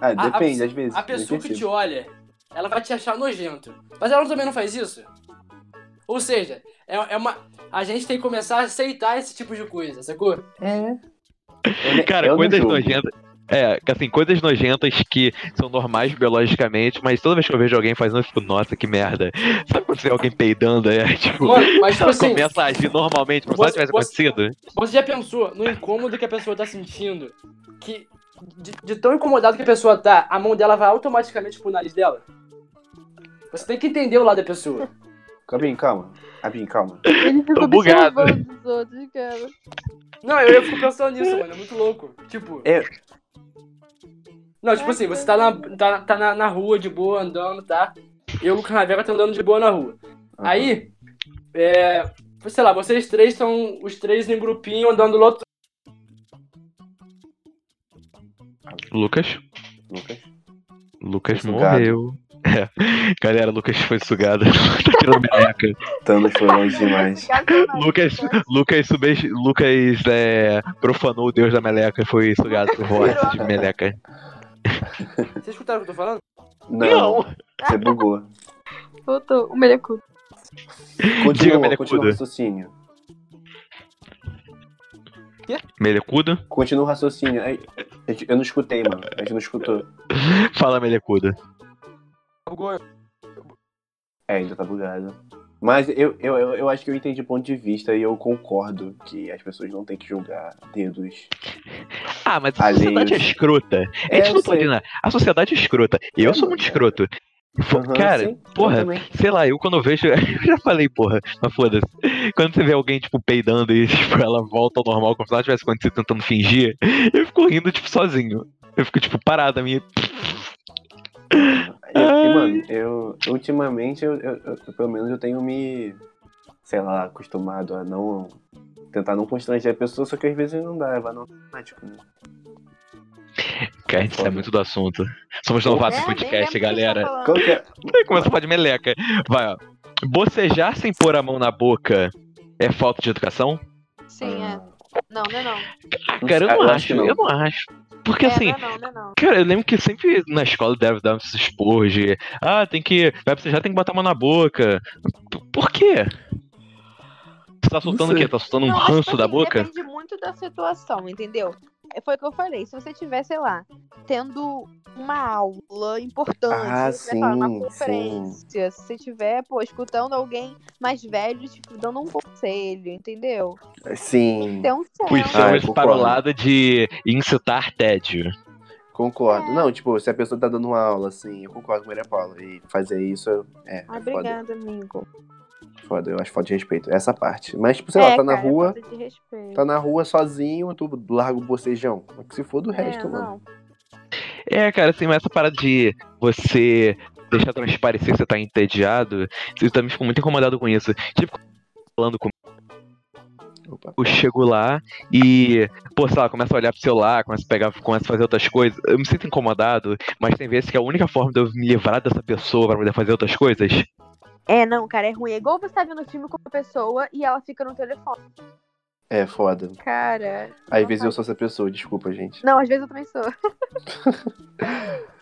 Ah, A- a depende, pessoa- às vezes. A pessoa que te olha, ela vai te achar nojento. Mas ela também não faz isso? Ou seja, é, é uma. A gente tem que começar a aceitar esse tipo de coisa, sacou? É. Eu Cara, eu coisas nojentas. É, que assim, coisas nojentas que são normais biologicamente, mas toda vez que eu vejo alguém fazendo, eu fico, nossa, que merda. Sabe quando você vê alguém peidando, é tipo. Mano, mas tipo ela assim, começa a agir normalmente, como se tivesse você- acontecido. você já pensou no incômodo que a pessoa tá sentindo? Que. De, de tão incomodado que a pessoa tá, a mão dela vai automaticamente pro nariz dela? Você tem que entender o lado da pessoa. Abin, calma. Abin, calma. Ele ficou bugado. outros, cara. Não, eu, eu fico pensando nisso, mano. É muito louco. Tipo. É. Não, tipo assim, você tá na, tá, tá na, na rua de boa, andando, tá? Eu e o Lucas Navega tá andando de boa na rua. Aí, é. Sei lá, vocês três estão os três em grupinho andando do outro. Lucas? Lucas. Lucas Sugado. morreu. É. Galera, Lucas foi sugado. tá tirando meleca. Thanos foi longe demais. Lucas, Lucas, sube, Lucas é, profanou o deus da meleca e foi sugado por voz de meleca. Vocês escutaram o que eu tô falando? Não, você bugou. Voltou, o melecudo. Diga, Continua, continua o raciocínio. Melecudo? Continua o raciocínio. Ai, Eu não escutei, mano. A gente não escutou. Fala, Melecudo. Bugou. É, ainda tá bugado. Mas eu, eu, eu, acho que eu entendi o ponto de vista e eu concordo que as pessoas não têm que julgar dedos. Ah, mas a Alheios. sociedade é escrota. A É, gente não pode nada. A sociedade é escrota. Eu É, sou muito mano. escroto. Aham, Cara, sim, porra, sei lá, eu quando eu vejo. Eu já falei, porra, mas foda-se. Quando você vê alguém, tipo, peidando e tipo, ela volta ao normal, como se nada tivesse acontecido tentando fingir, eu fico rindo, tipo, sozinho. Eu fico, tipo, parado a minha. E, e, mano, eu ultimamente eu, eu- eu- pelo menos eu tenho me, sei lá, acostumado a não tentar não constranger a pessoa, só que às vezes não dá, vai no automático, né? Cara, a gente sai muito do assunto. Somos novatos no É, podcast, galera. é? Começa a falar de meleca. Vai, ó. Bocejar sem pôr a mão na boca é falta de educação? Sim, é. Não, não é não. Cara, eu não eu acho acho. não. Eu não acho. Porque é, assim, não é não, não é não. Cara, eu lembro que sempre na escola deve dar esses expor de. Ah, tem que. Vai precisar, tem que botar a mão na boca. Por quê? Você tá soltando o quê? Tá soltando um ranço tipo da assim, boca? Depende muito da situação, entendeu? É, Foi o que eu falei. Se você tiver, sei lá, tendo uma aula importante, Ah, você sim, uma conferência, se você tiver, pô, escutando alguém mais velho, tipo, dando um conselho, entendeu? Sim, Tem Fui senso. Ah, para o lado de incitar tédio. concordo. Não, tipo, se a pessoa tá dando uma aula, assim, eu concordo com a Maria Paula. E fazer isso é, é Ah, obrigada, amigo. Foda, eu acho falta de respeito. Essa parte. Mas, tipo, sei lá, é, tá na cara, é rua, tá na rua sozinho, tu larga o bocejão. Se for do resto, é, mano. não. É, cara, assim, mas essa parada de você deixar transparecer que você tá entediado, eu também fico muito incomodado com isso. Tipo, falando com Opa. eu chego lá e, pô, sei lá, começa a olhar pro celular, começa a pegar, começa a fazer outras coisas. Eu me sinto incomodado, mas tem vezes que a única forma de eu me livrar dessa pessoa pra poder fazer outras coisas. É, não, cara, é ruim. É igual você tá vendo filme com uma pessoa e ela fica no telefone. É foda. Cara. Às vezes eu sou essa pessoa, desculpa, gente. Não, às vezes eu também sou.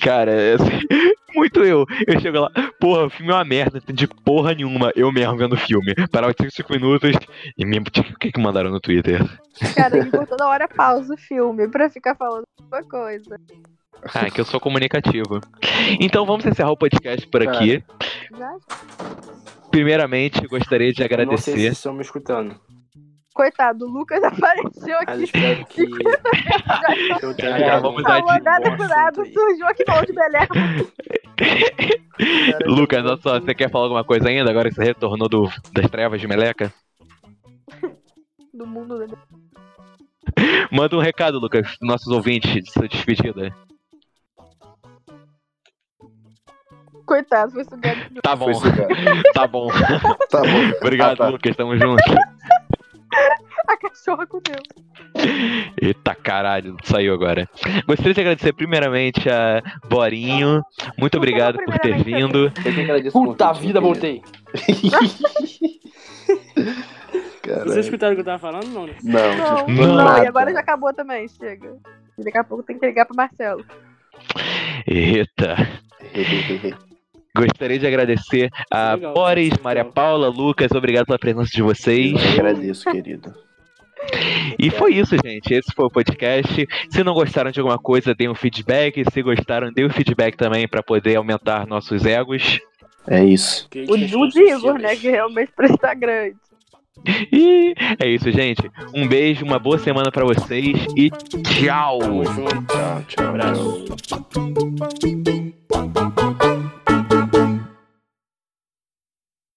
Cara, é assim, muito eu. Eu chego lá, porra, o filme é uma merda, não entendi porra nenhuma. Eu mesmo vendo o filme. Parar os 5 minutos e me. O que que mandaram no Twitter? Cara, por toda hora pausa o filme pra ficar falando alguma coisa. Ah, que eu sou comunicativo. Então vamos encerrar o podcast por aqui. Já? Primeiramente, gostaria de Eu Não sei se agradecer. vocês estão me escutando. Coitado, o Lucas apareceu Mas aqui. espero que eu vamos um dar Falou de nada bom com nada, assunto aí. surgiu aqui falando de Belé. Lucas, olha só, você quer falar alguma coisa ainda agora que você retornou do, das trevas de Meleca? Do mundo dele. Manda um recado, Lucas, nossos ouvintes de sua despedida. Coitado, foi sugado. Tá bom, sugado. tá bom. Tá bom. Obrigado, Ah, tá. Lucas, tamo junto. A cachorra comeu. Eita caralho, saiu agora. Gostaria de agradecer primeiramente a Borinho. Muito obrigado por ter vindo. Eu que agradeço o Puta vida, voltei. Caralho. Vocês escutaram o que eu tava falando, não? né? Não, Não, não, nada. e agora já acabou também, chega. E daqui a pouco tem que ligar pro Marcelo. Eita. Gostaria de agradecer a Legal, Boris, legal. Maria Paula, Lucas, obrigado pela presença de vocês. Eu agradeço, querido. E foi isso, gente. Esse foi o podcast. Se não gostaram de alguma coisa, deem um feedback. Se gostaram, dê um feedback também para poder aumentar nossos egos. É isso. Que O, o questões do Igor, sociais. né? Que realmente estar grande. E é isso, gente. Um beijo, uma boa semana para vocês e tchau. Tchau, tchau. Abraço. tchau.